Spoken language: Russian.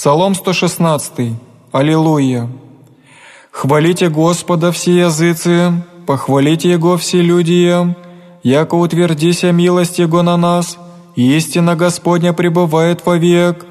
Псалом 116. Аллилуйя. Хвалите Господа все языцы, похвалите Его все люди, яко утвердися милость Его на нас, истина Господня пребывает вовек,